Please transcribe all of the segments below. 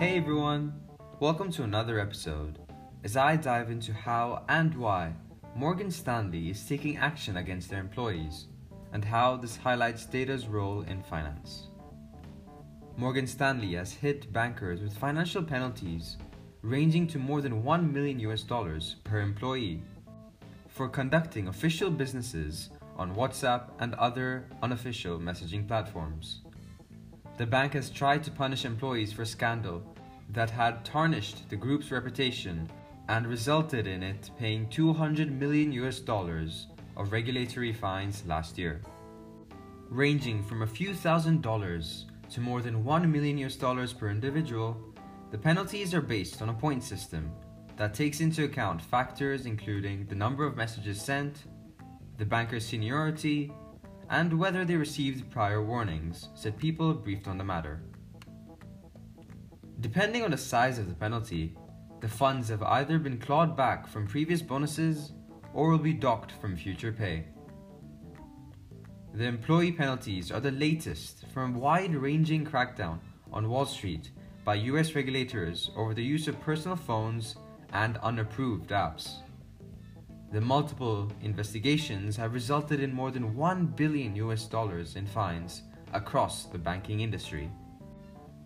Hey everyone, welcome to another episode as I dive into how and why Morgan Stanley is taking action against their employees and how this highlights data's role in finance. Morgan Stanley has hit bankers with financial penalties ranging to more than 1 million US dollars per employee for conducting official businesses on WhatsApp and other unofficial messaging platforms. The bank has tried to punish employees for scandal that had tarnished the group's reputation and resulted in it paying 200 million US dollars of regulatory fines last year. Ranging from a few thousand dollars to more than 1 million US dollars per individual, the penalties are based on a point system that takes into account factors including the number of messages sent, the banker's seniority, and whether they received prior warnings, said people briefed on the matter. Depending on the size of the penalty, the funds have either been clawed back from previous bonuses or will be docked from future pay. The employee penalties are the latest from a wide ranging crackdown on Wall Street by US regulators over the use of personal phones and unapproved apps. The multiple investigations have resulted in more than 1 billion US dollars in fines across the banking industry.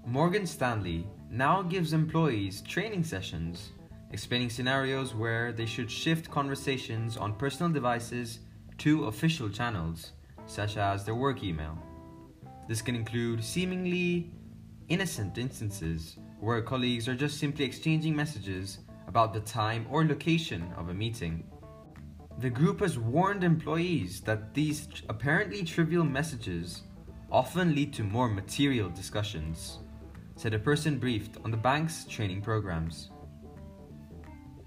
Morgan Stanley now gives employees training sessions explaining scenarios where they should shift conversations on personal devices to official channels, such as their work email. This can include seemingly innocent instances where colleagues are just simply exchanging messages about the time or location of a meeting. The group has warned employees that these apparently trivial messages often lead to more material discussions, said a person briefed on the bank's training programs.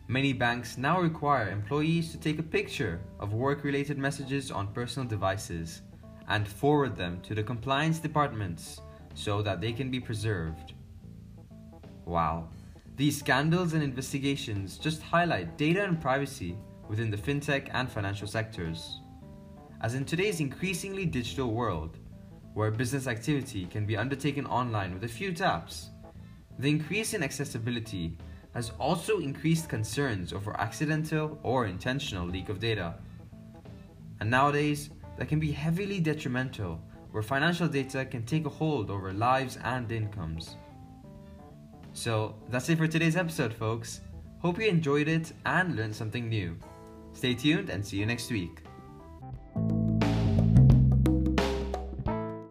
Many banks now require employees to take a picture of work related messages on personal devices and forward them to the compliance departments so that they can be preserved. Wow, these scandals and investigations just highlight data and privacy within the fintech and financial sectors. As in today's increasingly digital world, where business activity can be undertaken online with a few taps, the increase in accessibility has also increased concerns over accidental or intentional leak of data. And nowadays, that can be heavily detrimental where financial data can take a hold over lives and incomes. So that's it for today's episode, folks. Hope you enjoyed it and learned something new. Stay tuned and see you next week.